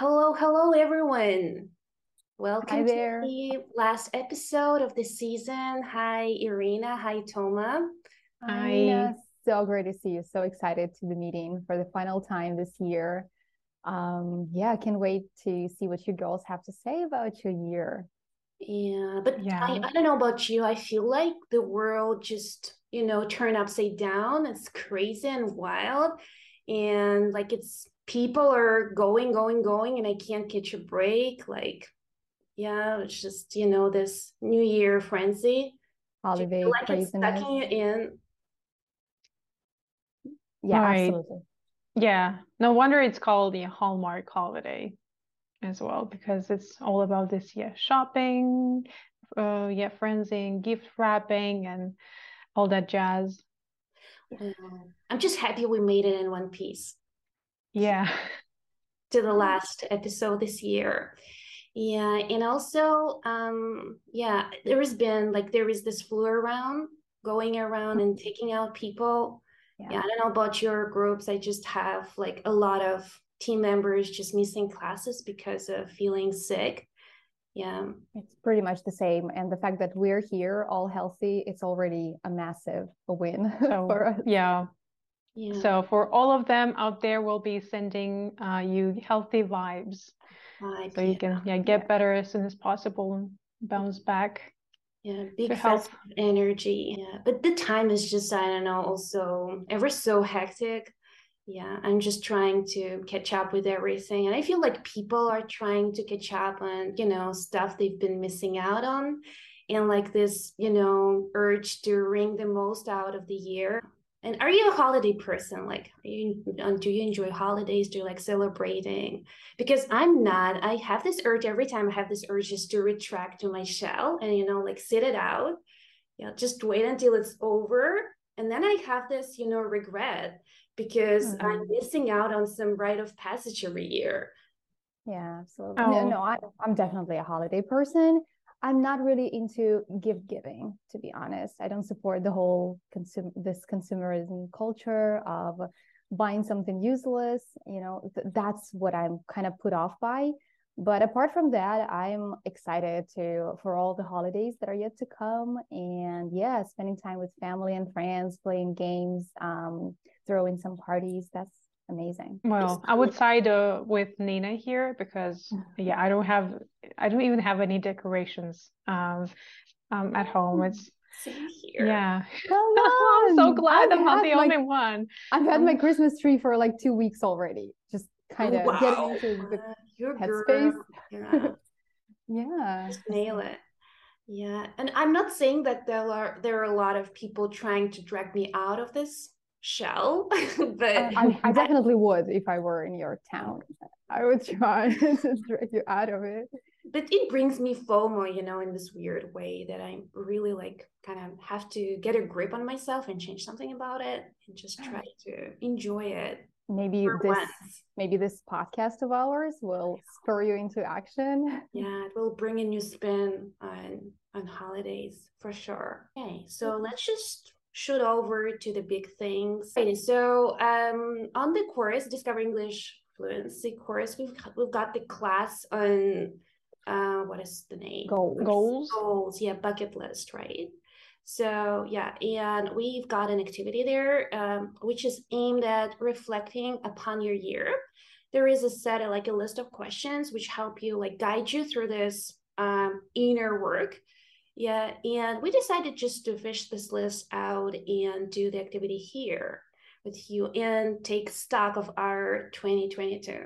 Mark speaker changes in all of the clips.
Speaker 1: Hello, hello, everyone. Welcome
Speaker 2: Hi
Speaker 1: to the last episode of the season. Hi, Irina. Hi, Toma.
Speaker 2: Hi,
Speaker 3: I
Speaker 2: Nina. So great to see you. So excited to be meeting for the final time this year. Um, yeah, I can't wait to see what you girls have to say about your year.
Speaker 1: Yeah, but I,
Speaker 3: yeah.
Speaker 1: I don't know about you. I feel like the world just, you know, turned upside down. It's crazy and wild. And like it's people are going, going, going, and I can't catch a break. Like, yeah, it's just, you know, this New Year frenzy. Do you feel
Speaker 2: Holiday
Speaker 1: like it's sucking you in?
Speaker 2: Yeah,
Speaker 3: Right.
Speaker 2: absolutely.
Speaker 3: Yeah. No wonder it's called the Hallmark holiday as well, because it's all about this, yeah, shopping, uh, yeah, frenzying, gift wrapping, and all that jazz.
Speaker 1: Well, I'm just happy we made it in one piece.
Speaker 3: Yeah.
Speaker 1: to the last episode this year. Yeah, and also, um, yeah, there has been like there is this flu around going around and taking out people. Yeah,
Speaker 2: Yeah.
Speaker 1: I don't know about your groups. I just have like a lot of team members just missing classes because of feeling sick. Yeah,
Speaker 2: It's pretty much the same. And the fact that we're here all healthy, it's already a massive win
Speaker 3: So,
Speaker 2: for us.
Speaker 3: yeah.
Speaker 1: Yeah.
Speaker 3: So for all of them out there, we'll be sending uh, you healthy vibes
Speaker 1: Like,
Speaker 3: so you
Speaker 1: yeah,
Speaker 3: can, yeah, get better as soon as possible and bounce back
Speaker 1: yeah, big
Speaker 3: health.
Speaker 1: festive energy. Yeah, but the time is just, I don't know, also ever so hectic. Yeah, I'm just trying to catch up with everything. And I feel like people are trying to catch up on, you know, stuff they've been missing out on. And like this, you know, urge to wring the most out of the year. And are you a holiday person? Like, are you, um, do you enjoy holidays? Do you like celebrating? Because I'm not. I have this urge every time I have this urge just to retract to my shell and, you know, like sit it out. Yeah, just wait until it's over. And then I have this, you know, regret because I'm
Speaker 2: Mhm.
Speaker 1: missing out on some rite of passage every year.
Speaker 2: Yeah, absolutely. No,
Speaker 3: Oh,
Speaker 2: no, I, I'm definitely a holiday person. I'm not really into gift giving, to be honest. I don't support the whole consume this consumerism culture of buying something useless. You know, th- that's what I'm kind of put off by. But apart from that, I'm excited to for all the holidays that are yet to come. And yeah, spending time with family and friends, playing games, um, throwing some parties. That's amazing.
Speaker 3: Well, I would side uh, with Nina here because yeah, I don't have I don't even have any decorations um, um at home. It's
Speaker 1: Same here.
Speaker 3: yeah.
Speaker 2: Come
Speaker 3: I'm so glad
Speaker 2: I've
Speaker 3: I'm not the
Speaker 2: my
Speaker 3: only one.
Speaker 2: I've had my
Speaker 3: Um,
Speaker 2: Christmas tree for like two weeks already. Just kind of
Speaker 1: Oh,
Speaker 2: getting into the
Speaker 1: Uh, You're
Speaker 2: headspace.
Speaker 1: Yeah.
Speaker 2: Yeah.
Speaker 1: just nail it. Yeah, and I'm not saying that there are there are a lot of people trying to drag me out of this shell, but
Speaker 2: Uh, I, I definitely would if I were in your town. I would try to drag you out of it.
Speaker 1: but it brings me FOMO, you know, in this weird way that I really like kind of have to get a grip on myself and change something about it and just try to enjoy it
Speaker 2: Maybe this
Speaker 1: once.
Speaker 2: maybe this podcast of ours will spur you into action.
Speaker 1: Yeah, it will bring a new spin on on holidays for sure. Okay, so let's just shoot over to the big things. Okay, so um on the course, Discover English Fluency course, we've got, we've got the class on uh what is the name?
Speaker 2: Goals.
Speaker 3: Goals.
Speaker 1: Goals, yeah, bucket list, right? So yeah, and we've got an activity there, um, which is aimed at reflecting upon your year. There is a set of like a list of questions which help you like guide you through this um, inner work. Yeah, and we decided just to fish this list out and do the activity here with you and take stock of our 2022,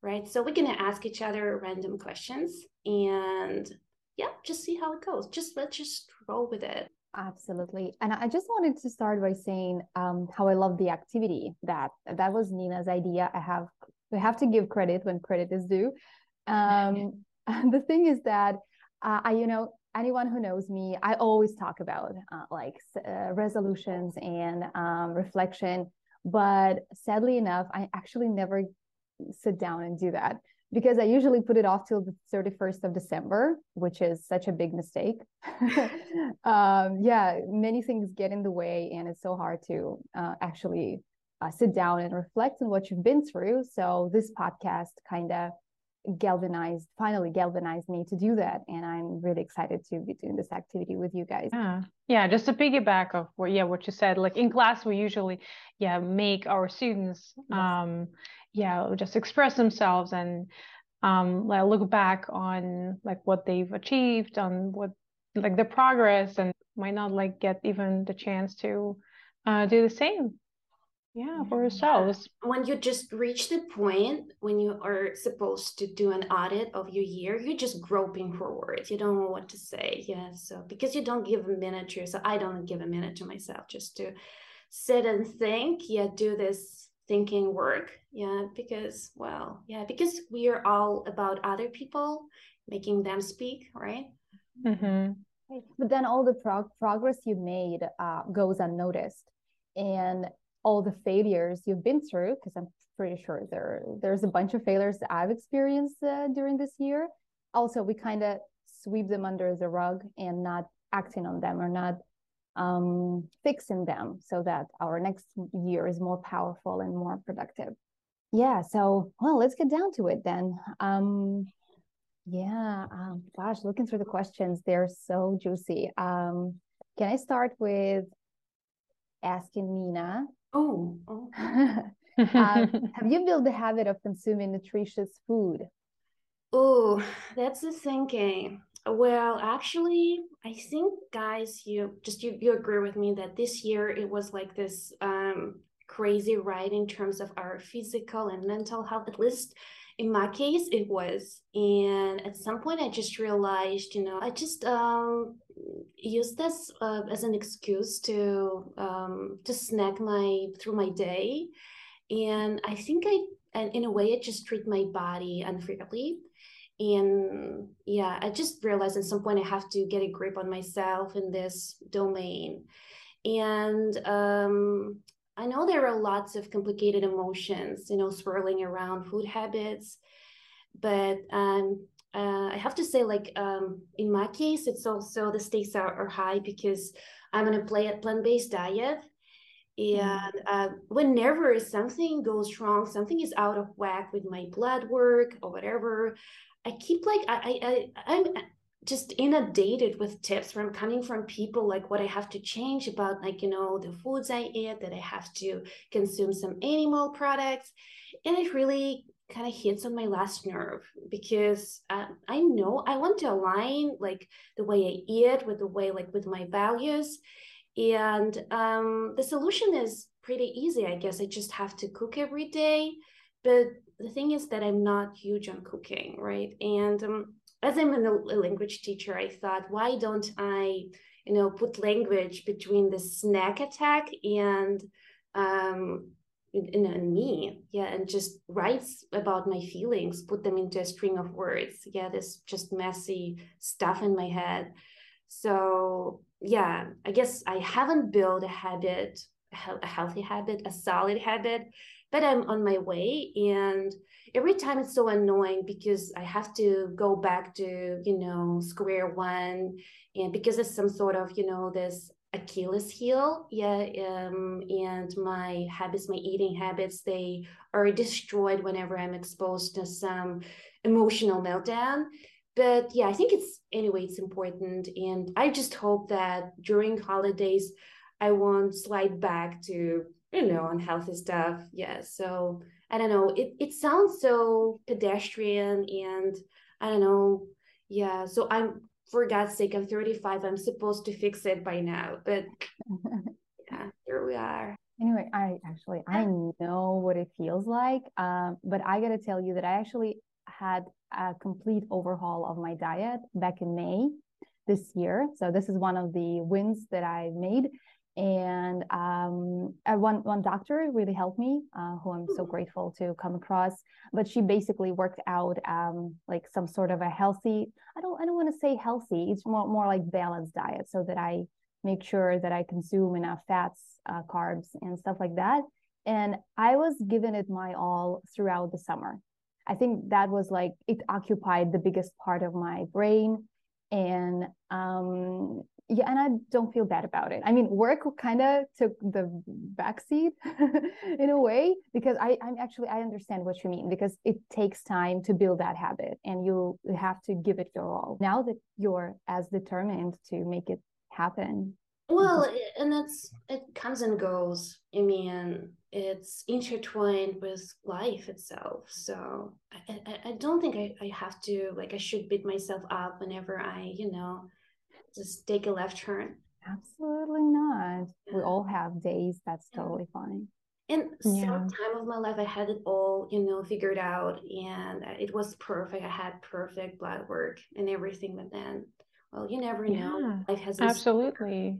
Speaker 1: right? So we're gonna ask each other random questions and yeah, just see how it goes. Just let's just roll with it.
Speaker 2: Absolutely. And I just wanted to start by saying um, how I love the activity. That that was Nina's idea. I have we have to give credit when credit is due. Um, the thing is that uh, I, you know, anyone who knows me, I always talk about uh, like uh, resolutions and um, reflection. But sadly enough, I actually never sit down and do that because I usually put it off till the 31st of December, which is such a big mistake. um, yeah, many things get in the way, and it's so hard to uh, actually uh, sit down and reflect on what you've been through. So, this podcast kind of galvanized finally galvanized me to do that and i'm really excited to be doing this activity with you guys.
Speaker 3: Yeah. Yeah just to piggyback of what yeah what you said like in class we usually yeah make our students yes. um yeah just express themselves and um like look back on like what they've achieved on what like the progress and might not like get even the chance to uh do the same yeah for ourselves
Speaker 1: when you just reach the point when you are supposed to do an audit of your year you're just groping for words. You don't know what to say. Yeah so because you don't give a minute to yourself i don't give a minute to myself just to sit and think yeah do this thinking work. Yeah because well yeah because we are all about other people making them speak right?
Speaker 3: Mm-hmm.
Speaker 2: but then all the prog- progress you made uh, goes unnoticed. And all the failures you've been through because i'm pretty sure there there's a bunch of failures that i've experienced uh, during this year. Also we kind of sweep them under the rug and not acting on them or not um, fixing them so that our next year is more powerful and more productive. Yeah so well let's get down to it then. Um, yeah um, gosh looking through the questions they're so juicy. Um, can i start with asking nina
Speaker 1: Oh. oh.
Speaker 2: um, have you built the habit of consuming nutritious food?
Speaker 1: Oh, that's the thinking. Well, actually, I think guys, you just you you agree with me that this year it was like this um crazy ride in terms of our physical and mental health. At least in my case, it was. And at some point, I just realized, you know, I just um use this uh, as an excuse to um, to snack my through my day, and I think I and in a way it just treat my body unfairly. And yeah, I just realized at some point I have to get a grip on myself in this domain. And um, I know there are lots of complicated emotions, you know, swirling around food habits, but um, uh, I have to say, like um, in my case, it's also the stakes are, are high because I'm on a plant based diet, mm-hmm. and uh, whenever something goes wrong, something is out of whack with my blood work or whatever, I keep like I I, I I'm just inundated with tips from coming from people like what I have to change about like you know the foods I eat that I have to consume some animal products and it really kind of hits on my last nerve because uh, I know I want to align like the way I eat with the way like with my values, and um, the solution is pretty easy. I guess I just have to cook every day, but the thing is that I'm not huge on cooking, right? And um, as I'm a language teacher, I thought, why don't I, you know, put language between the snack attack and um, in, in me yeah and just writes about my feelings put them into a string of words. Yeah this just messy stuff in my head. So yeah i guess i haven't built a habit a healthy habit a solid habit but i'm on my way. And every time it's so annoying because i have to go back to you know square one. And because it's some sort of you know this Achilles heel. Yeah, um, and my habits, my eating habits, they are destroyed whenever I'm exposed to some emotional meltdown. But yeah, I think it's anyway, it's important. And I just hope that during holidays, I won't slide back to, you know, unhealthy stuff. Yeah. So I don't know. It it sounds so pedestrian and I don't know. Yeah. So I'm for God's sake, I'm 35. I'm supposed to fix it by now. But yeah, here we are.
Speaker 2: Anyway, I actually I know what it feels like. Um, but I gotta tell you that I actually had a complete overhaul of my diet back in May this year. So this is one of the wins that I made and um, one one doctor really helped me, uh, who I'm so grateful to come across. But she basically worked out um, like some sort of a healthy. I don't I don't want to say healthy. It's more more like balanced diet, so that I make sure that I consume enough fats, uh, carbs, and stuff like that. And I was giving it my all throughout the summer. I think that was like it occupied the biggest part of my brain and um yeah and i don't feel bad about it. I mean work kind of took the backseat in a way because i i'm actually i understand what you mean because it takes time to build that habit and you have to give it your all. Now that you're as determined to make it happen
Speaker 1: well and that's it comes and goes. I mean it's intertwined with life itself. So i, I, I don't think I, I have to like i should beat myself up whenever i you know just take a left turn.
Speaker 2: Absolutely not. We all have days. That's totally fine.
Speaker 1: And yeah. some time of my life, I had it all, you know, figured out, and it was perfect. I had perfect blood work and everything. But then, well, you never know. Yeah, life has
Speaker 3: absolutely.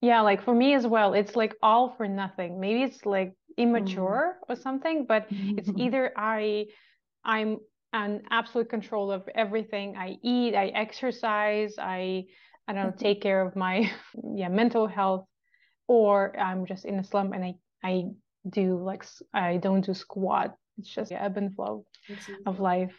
Speaker 3: Yeah, like for me as well, it's like all for nothing. Maybe it's like immature mm. or something, but it's either I, I'm an absolute control of everything I eat, I exercise, I I don't know, mm-hmm. take care of my yeah mental health, or I'm just in a slump and I I do like I don't do squat. It's just the ebb and flow of life.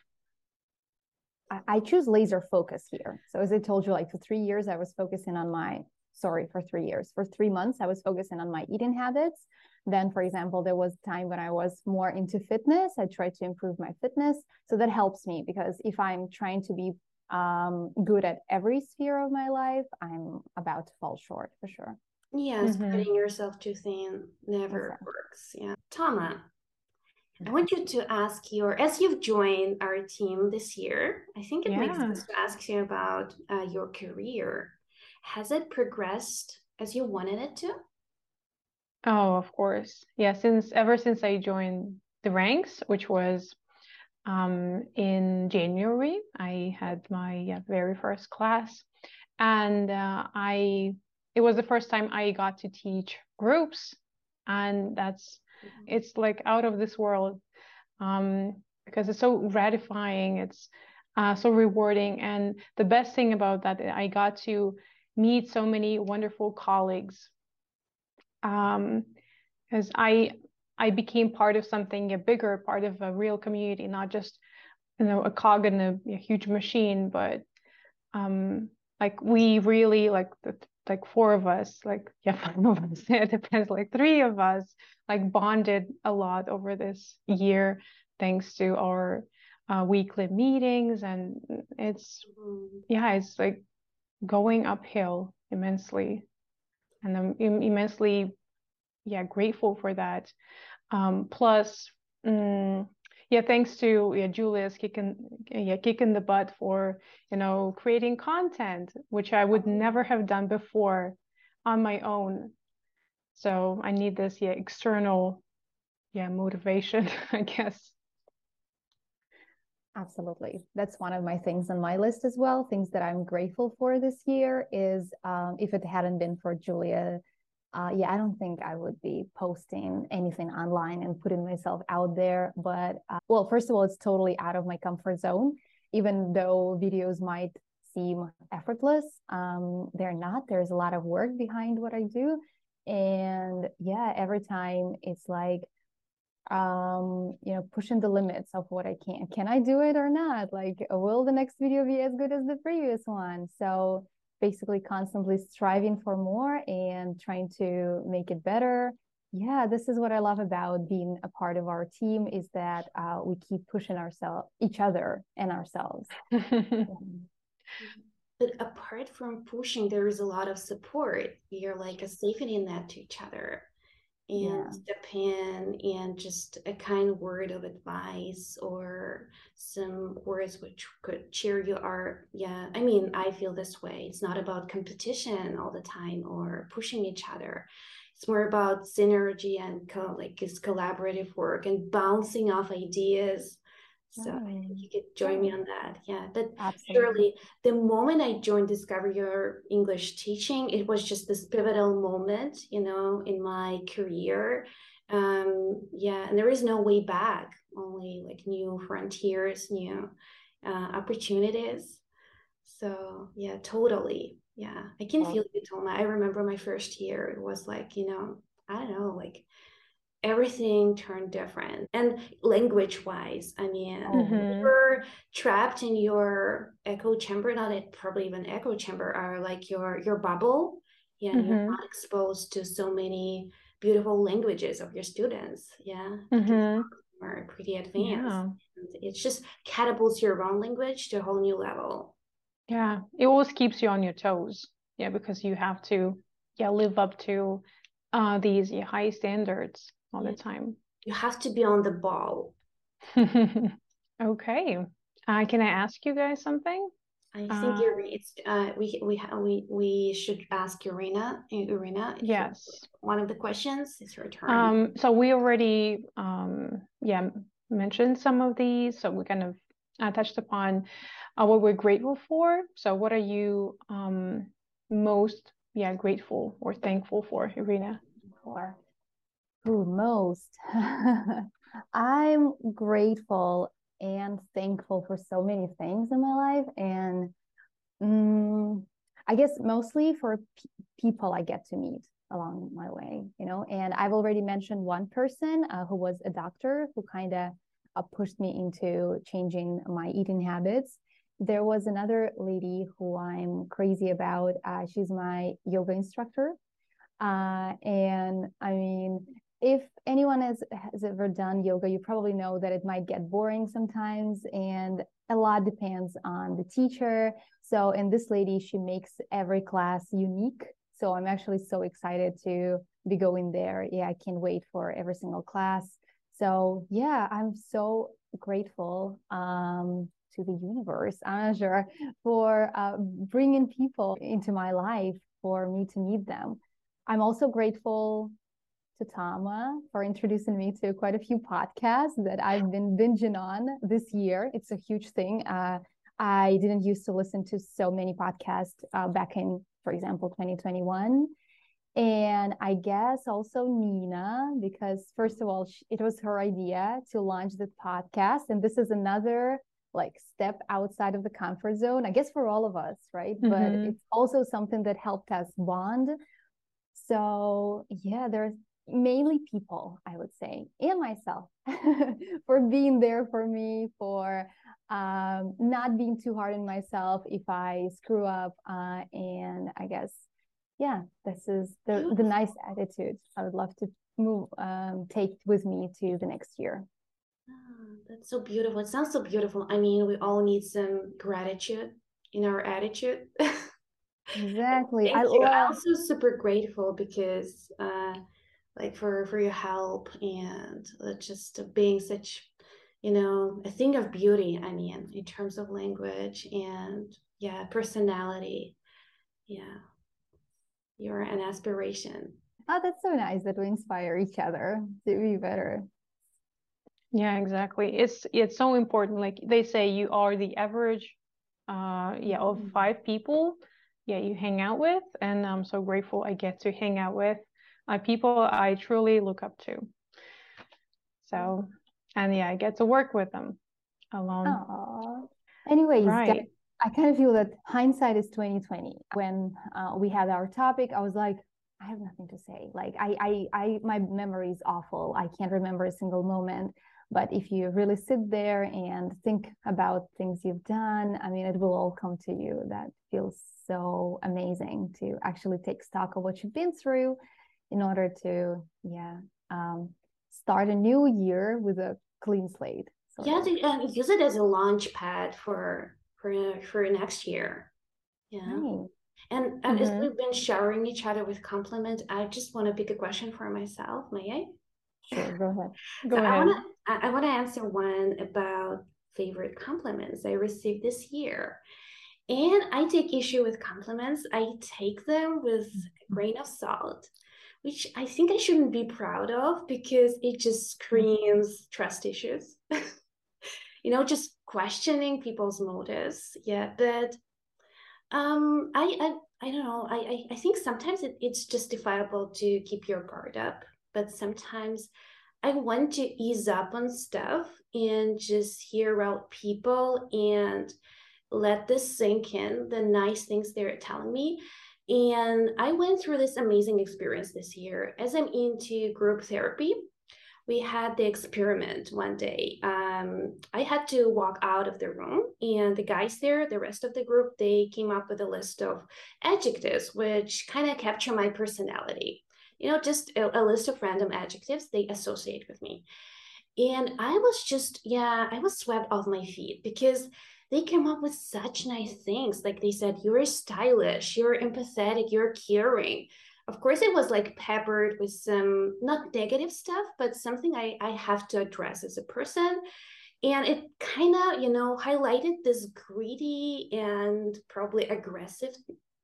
Speaker 2: I choose laser focus here. So as I told you, like for three years, I was focusing on my sorry for three years. For three months, I was focusing on my eating habits. Then, for example, there was time when I was more into fitness. I tried to improve my fitness. So that helps me because if I'm trying to be um, good at every sphere of my life, I'm about to fall short for sure.
Speaker 1: Yes, mm-hmm. spreading yourself too thin never exactly. works. Yeah. Toma, I want you to ask your, as you've joined our team this year, I think it yeah. makes sense to ask you about uh, your career. Has it progressed as you wanted it to?
Speaker 3: Oh, of course. Yeah, since ever since I joined the ranks, which was um, in January, I had my yeah, very first class, and uh, I it was the first time I got to teach groups, and that's mm-hmm. it's like out of this world um, because it's so gratifying. It's uh, so rewarding, and the best thing about that, I got to meet so many wonderful colleagues um because i i became part of something a bigger part of a real community not just you know a cog in a, a huge machine but um like we really like the like four of us like yeah five of us it depends like three of us like bonded a lot over this year thanks to our uh, weekly meetings and it's mm-hmm. yeah it's like going uphill immensely and I'm Im- immensely yeah grateful for that um, plus um, yeah thanks to yeah Julia's kicking yeah kicking the butt for you know creating content which I would never have done before on my own so I need this yeah external yeah motivation I guess
Speaker 2: Absolutely. That's one of my things on my list as well. Things that I'm grateful for this year is um, if it hadn't been for Julia, uh, yeah, I don't think I would be posting anything online and putting myself out there. But uh, well, first of all, it's totally out of my comfort zone. Even though videos might seem effortless, um, they're not. There's a lot of work behind what I do. And yeah, every time it's like, um you know pushing the limits of what i can can i do it or not like will the next video be as good as the previous one so basically constantly striving for more and trying to make it better. Yeah this is what i love about being a part of our team is that uh, we keep pushing ourselves each other and ourselves.
Speaker 1: But apart from pushing there is a lot of support. You're like a safety net to each other and yeah. in and just a kind word of advice or some words which could cheer you are yeah i mean i feel this way it's not about competition all the time or pushing each other it's more about synergy and co- like it's collaborative work and bouncing off ideas so I think you could join me on that. Yeah, but Absolutely. surely the moment I joined Discover Your English Teaching, it was just this pivotal moment, you know, in my career. Um, yeah, and there is no way back. Only like new frontiers, new uh, opportunities. So yeah, totally. Yeah, I can feel you, Toma. I remember my first year. It was like you know, I don't know, like everything turned different and language wise i mean
Speaker 3: Mhm.
Speaker 1: you're trapped in your echo chamber not it probably even echo chamber are like your your bubble yeah and you're not exposed to so many beautiful languages of your students yeah
Speaker 3: Mhm.
Speaker 1: are pretty advanced
Speaker 3: Yeah.
Speaker 1: and it just catapults your own language to a whole new level
Speaker 3: Yeah. It always keeps you on your toes. Yeah, because you have to yeah live up to uh these high standards all the time.
Speaker 1: you have to be on the ball
Speaker 3: Okay. Uh, can I ask you guys something?
Speaker 1: I think
Speaker 3: Uh,
Speaker 1: you're it's uh we we we we should ask Irina Irina
Speaker 3: Yes.
Speaker 1: one of the questions is her turn.
Speaker 3: Um, so we already um yeah mentioned some of these, so we kind of uh, touched upon uh, what we're grateful for. So what are you um most yeah grateful or thankful for, Irina?
Speaker 2: for who most i'm grateful and thankful for so many things in my life and mm, i guess mostly for people i get to meet along my way you know? And i've already mentioned one person uh, who was a doctor who kind of uh, pushed me into changing my eating habits. There was another lady who i'm crazy about uh, she's my yoga instructor uh, and I mean, if anyone has, has ever done yoga, you probably know that it might get boring sometimes, and a lot depends on the teacher. So, and this lady, she makes every class unique. So, I'm actually so excited to be going there. Yeah, I can't wait for every single class. So, yeah, I'm so grateful um, to the universe, I'm sure, for uh, bringing people into my life for me to meet them. I'm also grateful to Toma for introducing me to quite a few podcasts that I've been binging on this year. It's a huge thing. Uh, I didn't used to listen to so many podcasts uh, back in, for example, 2021. And I guess also Nina, because first of all, she, it was her idea to launch the podcast. And this is another like step outside of the comfort zone, I guess for all of us, right? But
Speaker 3: Mhm.
Speaker 2: it's also something that helped us bond so yeah, there's mainly people, I would say, and myself for being there for me, for um, not being too hard on myself if I screw up. Uh, and I guess, yeah, this is the, the nice attitude I would love to move, um, take with me to the next year.
Speaker 1: Ah, that's so beautiful. It sounds so beautiful. I mean, we all need some gratitude in our attitude.
Speaker 2: Exactly. I
Speaker 1: you. I'm also super grateful because uh like for for your help and uh, just being such you know a thing of beauty i mean in terms of language and yeah personality yeah you're an aspiration
Speaker 2: oh, that's so nice that we inspire each other to be better.
Speaker 3: Yeah, exactly. It's it's so important. Like they say, you are the average, uh, yeah, of
Speaker 2: Mhm.
Speaker 3: five people, yeah, you hang out with, and I'm so grateful I get to hang out with uh, people I truly look up to. So, and yeah, I get to work with them alone.
Speaker 2: Aw. Anyways,
Speaker 3: Right.
Speaker 2: I kind of feel that hindsight is 2020. When uh, we had our topic, I was like, I have nothing to say. Like I, I, I, my memory is awful. I can't remember a single moment. But if you really sit there and think about things you've done, I mean, it will all come to you. That feels so amazing to actually take stock of what you've been through in order to, yeah, um, start a new year with a clean slate. sort
Speaker 1: yeah to, uh, use it as a launch pad for for for next year yeah
Speaker 2: Nice.
Speaker 1: and, and as we've been showering each other with compliments i just want to pick a question for myself may i
Speaker 2: Sure, go ahead.
Speaker 3: Go
Speaker 1: so I
Speaker 3: ahead.
Speaker 1: want to I, I want to answer one about favorite compliments I received this year. And I take issue with compliments. I take them with a grain of salt, which I think I shouldn't be proud of because it just screams trust issues. you know, just questioning people's motives. Yeah, but um I I, I don't know. I, I, I think sometimes it, it's justifiable to keep your guard up, but sometimes I want to ease up on stuff and just hear out people and let this sink in, the nice things they're telling me. And I went through this amazing experience this year as I'm into group therapy. we had the experiment one day. Um, I had to walk out of the room, and the guys there, the rest of the group, they came up with a list of adjectives which kind of capture my personality. You know, just a, a list of random adjectives they associate with me. And I was just, yeah, I was swept off my feet because they came up with such nice things. Like they said, you're stylish, you're empathetic, you're caring. Of course, it was like peppered with some not negative stuff, but something I, I have to address as a person. And it kind of, you know, highlighted this greedy and probably aggressive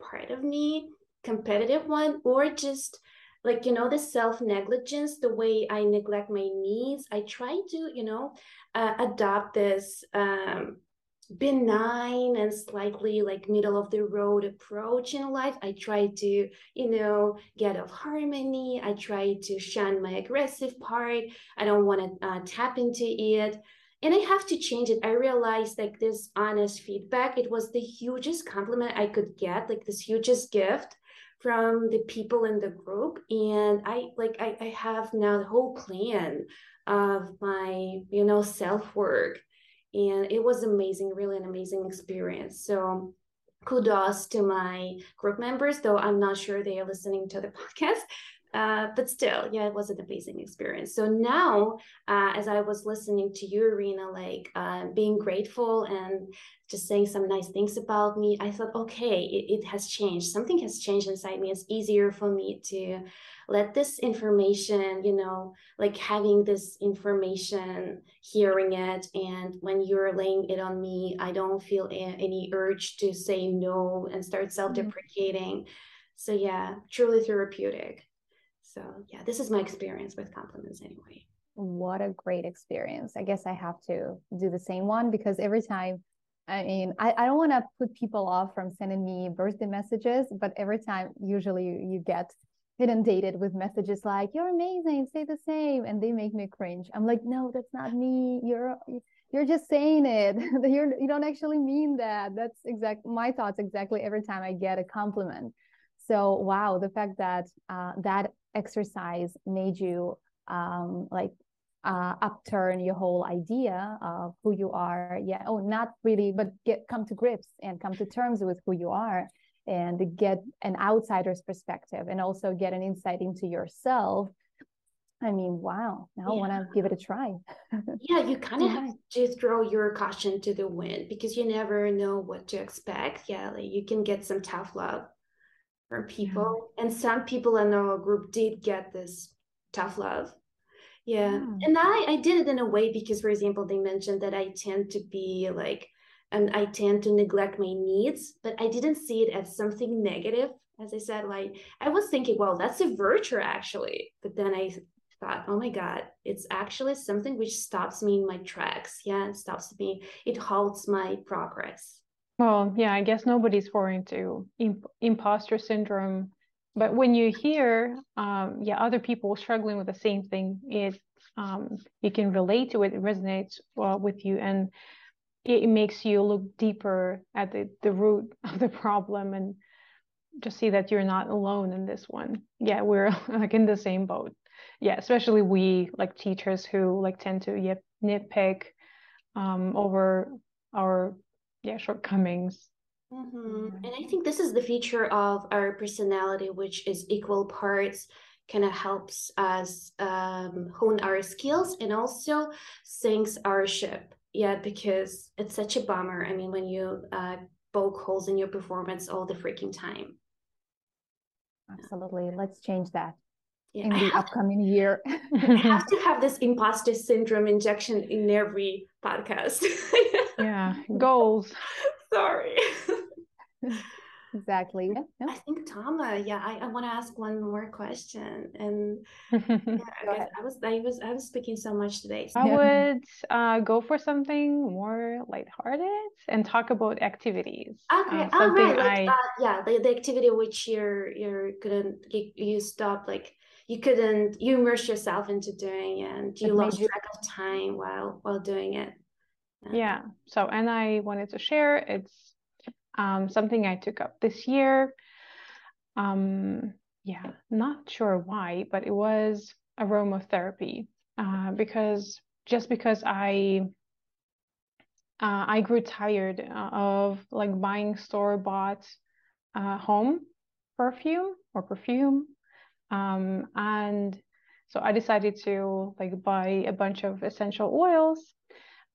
Speaker 1: part of me, competitive one, or just like you know the self negligence the way i neglect my needs i try to you know uh, adopt this um, benign and slightly like middle of the road approach in life. I try to you know get off harmony. I try to shun my aggressive part. I don't want to uh, tap into it. And i have to change it. I realized like this honest feedback it was the hugest compliment i could get like this hugest gift from the people in the group. And i like i, I have now the whole plan of my you know self work and it was amazing really an amazing experience. So kudos to my group members though i'm not sure they are listening to the podcast uh, but still yeah it was an amazing experience. So now uh, as i was listening to you irina like uh, being grateful and just saying some nice things about me i thought okay it, it has changed. Something has changed inside me. It's easier for me to let this information you know like having this information hearing it and when you're laying it on me i don't feel any urge to say no and start self-deprecating. Mm-hmm. so yeah truly therapeutic. So yeah this is my experience with compliments anyway.
Speaker 2: What a great experience. I guess i have to do the same one because every time I mean, I, I don't want to put people off from sending me birthday messages, but every time, usually you, you get inundated with messages like "You're amazing, say the same," and they make me cringe. I'm like, no, that's not me. You're you're just saying it. you're you don't actually mean that. That's exact my thoughts exactly every time I get a compliment. So wow, the fact that uh, that exercise made you um, like uh, upturn your whole idea of who you are. Yeah. Oh, not really, but get come to grips and come to terms with who you are and get an outsider's perspective and also get an insight into yourself. I mean, wow, now yeah. I want to give it a try.
Speaker 1: yeah, you kind of have to throw your caution to the wind because you never know what to expect. Yeah, like you can get some tough love from people. Yeah. And some people in our group did get this tough love yeah. yeah. And I, I did it in a way because, for example, they mentioned that I tend to be like, and I tend to neglect my needs, but I didn't see it as something negative. As I said, like I was thinking, well, that's a virtue actually. But then I thought, oh my God, it's actually something which stops me in my tracks. Yeah, it stops me, it halts my progress.
Speaker 3: Well, yeah, I guess nobody's foreign to imp- imposter syndrome but when you hear um, yeah other people struggling with the same thing it um, you can relate to it it resonates uh, with you and it, makes you look deeper at the, the root of the problem and just see that you're not alone in this one yeah we're like in the same boat yeah especially we like teachers who like tend to yeah, nitpick um, over our yeah shortcomings
Speaker 1: Mm-hmm. And I think this is the feature of our personality, which is equal parts kind of helps us um, hone our skills and also sinks our ship. Yeah, because it's such a bummer. I mean, when you uh, poke holes in your performance all the freaking time.
Speaker 2: Absolutely. Let's change that yeah, in the upcoming to, year.
Speaker 1: I have to have this imposter syndrome injection in every podcast.
Speaker 3: yeah, goals.
Speaker 1: Sorry.
Speaker 2: exactly.
Speaker 1: Yeah. I think Toma, yeah, I, I want to ask one more question. And yeah, I, was I was I was speaking so much today.
Speaker 3: So. I would uh, go for something more lighthearted and talk about activities.
Speaker 1: Okay, uh, all right. Like, I... uh, yeah, the, the activity which you're you're couldn't you, you stop like you couldn't you immerse yourself into doing it and you lost you... track of time while while doing it.
Speaker 3: Yeah. yeah. So and I wanted to share it's um, something I took up this year. Um, yeah, not sure why, but it was aromatherapy. uh, because just because I uh, I grew tired uh, of like buying store bought uh, home perfume or perfume, um, and so I decided to like buy a bunch of essential oils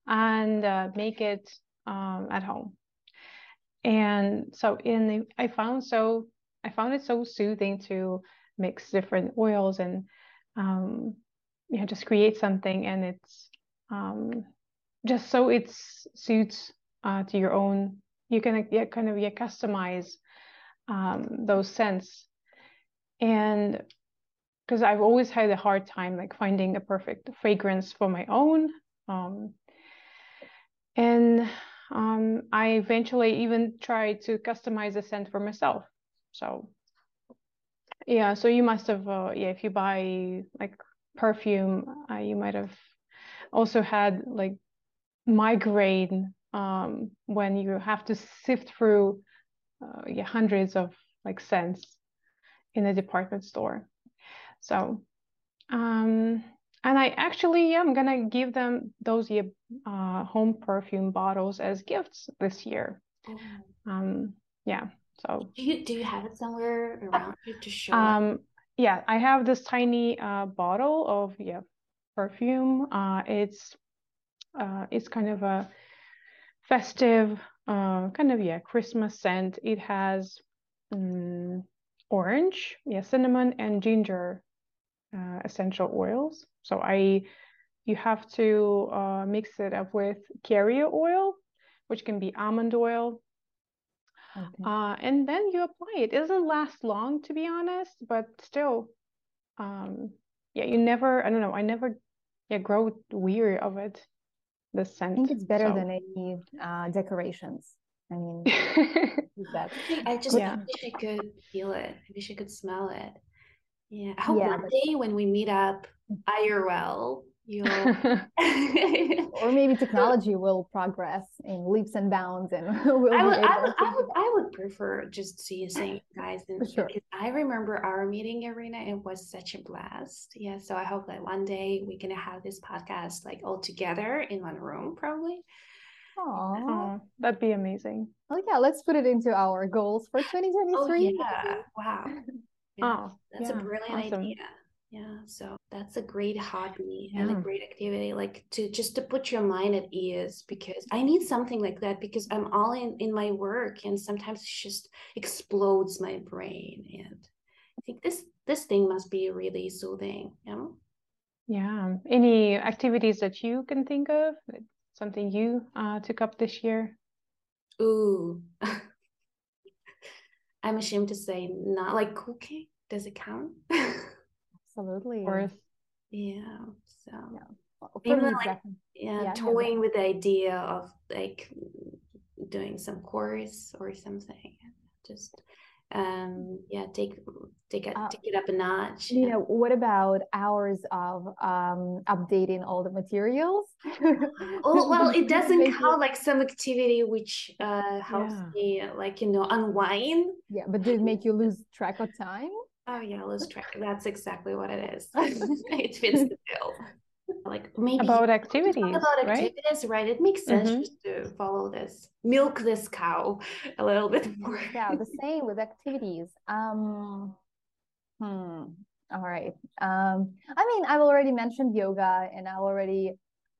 Speaker 3: and uh, make it um, at home. And so in the, I found so I found it so soothing to mix different oils and um, you know just create something. And it's um, just so it suits uh, to your own you can yeah, kind of yeah, customize um, those scents. And because I've always had a hard time like finding a perfect fragrance for my own um, and um, I eventually even tried to customize a scent for myself so yeah so you must have uh, yeah if you buy like perfume uh, you might have also had like migraine um, when you have to sift through uh, yeah, hundreds of like scents in a department store. So, um, and I actually am gonna give them those uh, home perfume bottles as gifts this year. Oh. Um, yeah. So
Speaker 1: do you do you have it somewhere around you to show?
Speaker 3: Um, yeah, I have this tiny uh, bottle of yeah perfume. Uh, it's uh, it's kind of a festive uh, kind of yeah Christmas scent. It has um, orange, yeah, cinnamon and ginger uh, essential oils. So I you have to uh, mix it up with carrier oil, which can be almond oil. Okay. Uh, and then you apply it. It doesn't last long, to be honest, but still, um, yeah, you never. I don't know. I never, yeah, grow weary of it the scent.
Speaker 2: I think it's better so. than any uh, decorations. I mean,
Speaker 1: that. I just yeah. wish I could feel it. I wish I could smell it. Yeah. I hope yeah, one but... day when we meet up IRL, you'll
Speaker 2: or maybe technology will progress in leaps and bounds and we'll
Speaker 1: I would, I would, I would, I would prefer just seeing guys and sure. I remember our meeting Irina it was such a blast yeah so I hope that one day we can have this podcast like all together in one room probably
Speaker 3: Oh, that'd be amazing.
Speaker 2: Oh yeah, let's put it into our goals for 2023. Oh,
Speaker 1: yeah. Wow. Yeah, oh, that's yeah. a brilliant awesome. idea yeah so that's a great hobby yeah. and a great activity like to just to put your mind at ease because i need something like that because i'm all in in my work and sometimes it just explodes my brain and i think this this thing must be really soothing you know?
Speaker 3: Yeah any activities that you can think of? Something you uh, took up this year?
Speaker 1: Ooh. I'm ashamed to say not like cooking does it count
Speaker 2: Absolutely.
Speaker 1: worth Yeah. So yeah. Well, even like yeah, yeah, toying with the idea of like doing some course or something. Just um yeah take take it uh, take it up a notch
Speaker 2: you know what about hours of um updating all the materials
Speaker 1: oh well it doesn't count like some activity which uh helps yeah. me like you know unwind
Speaker 2: yeah but did it make you lose track of time
Speaker 1: Oh yeah, lose track. That's exactly what it is. it fits the bill. Like maybe
Speaker 3: about activities.
Speaker 1: About activities, right? right? It makes sense mm-hmm. to follow this, milk this cow a little bit more.
Speaker 2: yeah, the same with activities. Um, hmm. All right. Um, I mean, I've already mentioned yoga, and I already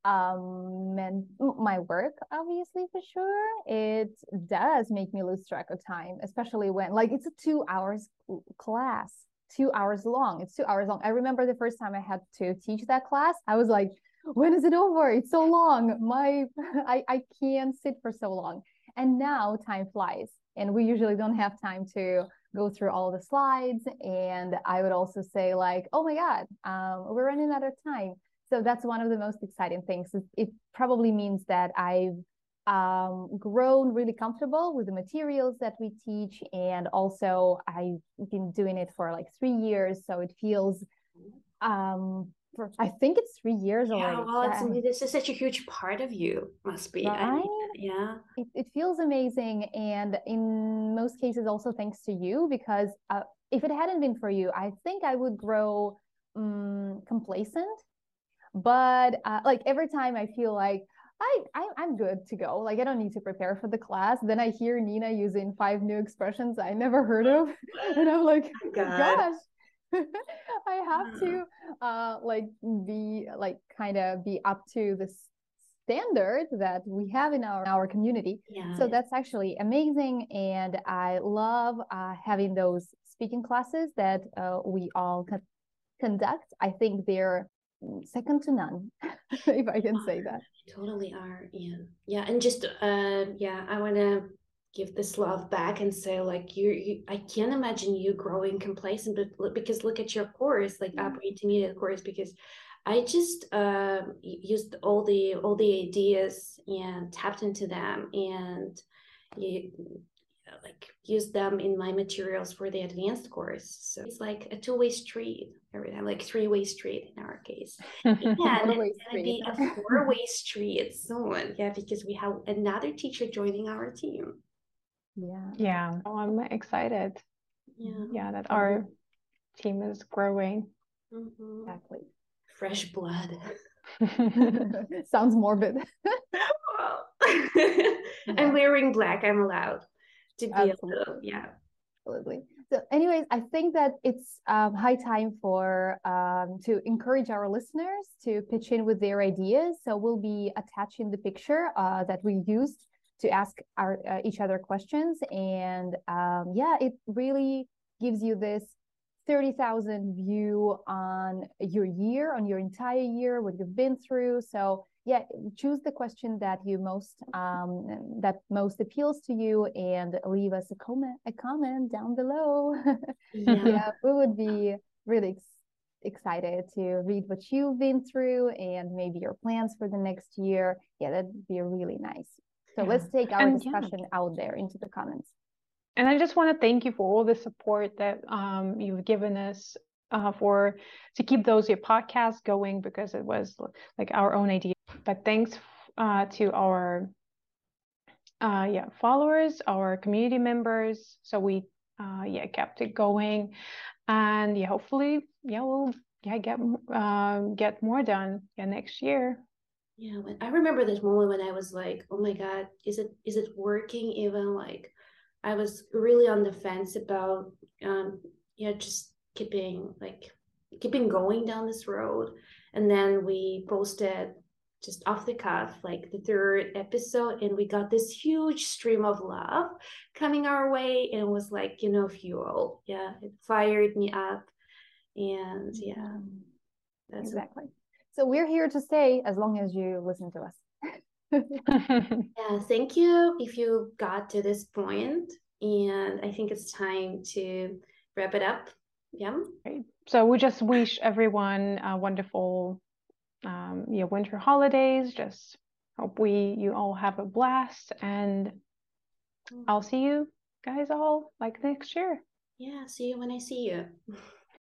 Speaker 2: um meant my work obviously for sure it does make me lose track of time especially when like it's a two hours class two hours long it's two hours long. I remember the first time i had to teach that class i was like when is it over? It's so long. My i i can't sit for so long. And now time flies and we usually don't have time to go through all the slides and i would also say like oh my god um, we're running out of time so that's one of the most exciting things it probably means that i've um, grown really comfortable with the materials that we teach and also i've been doing it for like three years. So it feels um, for, i think it's three years
Speaker 1: yeah,
Speaker 2: already.
Speaker 1: well it's, this is such a huge part of you must be. Right? I mean, yeah.
Speaker 2: It, it feels amazing and in most cases also thanks to you because uh, if it hadn't been for you i think i would grow um, complacent but uh, like every time I feel like I, I I'm good to go. Like I don't need to prepare for the class. Then I hear Nina using five new expressions I never heard of, and I'm like, oh gosh, I have to uh like be like kind of be up to the standard that we have in our our community. Yeah. So that's actually amazing, and I love uh, having those speaking classes that uh, we all co- conduct. I think they're second to none, if I can say that.
Speaker 1: Totally are, yeah, yeah, and just uh, yeah, I want to give this love back and say like you, you i can't imagine you growing complacent but because look at your course like mm-hmm. upper intermediate course because i just uh, used all the all the ideas and tapped into them and you, like use them in my materials for the advanced course. So it's like a two-way street every time like three-way street in our case. Yeah and it's gonna be a four-way street soon. Yeah because we have another teacher joining our team.
Speaker 2: Yeah.
Speaker 3: Yeah. Oh, i'm excited. Yeah. Yeah that our team is growing.
Speaker 2: Mm-hmm. exactly.
Speaker 1: Fresh blood.
Speaker 2: Sounds morbid.
Speaker 1: I'm wearing black i'm allowed to be Absolutely. yeah
Speaker 2: Absolutely. So, anyways, I think that it's um, high time for um, to encourage our listeners to pitch in with their ideas. So we'll be attaching the picture uh, that we used to ask our uh, each other questions and um, yeah it really gives you this 30,000 view on your year on your entire year what you've been through so yeah choose the question that you most um, that most appeals to you and leave us a comment a comment down below yeah. we would be really ex- excited to read what you've been through and maybe your plans for the next year yeah that'd be really nice so let's take our and discussion yeah. out there into the comments.
Speaker 3: And I just want to thank you for all the support that um, you've given us uh, for to keep those your podcasts going because it was like our own idea. But thanks uh, to our uh, yeah followers, our community members. So we uh, yeah kept it going, and yeah hopefully yeah we'll yeah get um, get more done yeah next year.
Speaker 1: Yeah, I remember this moment when I was like, "Oh my God, is it is it working?" Even like, I was really on the fence about, um, yeah, just keeping like keeping going down this road. And then we posted just off the cuff, like the third episode, and we got this huge stream of love coming our way, and it was like you know fuel. Yeah, it fired me up, and yeah,
Speaker 2: that's exactly. So we're here to stay as long as you listen to us.
Speaker 1: yeah, thank you if you got to this. And I think it's time to wrap it up. Yeah.
Speaker 3: Great. So we just wish everyone a wonderful um, yeah, winter holidays. Just hope we you all have a blast and I'll see you guys all like next year.
Speaker 1: Yeah, see you when I see you.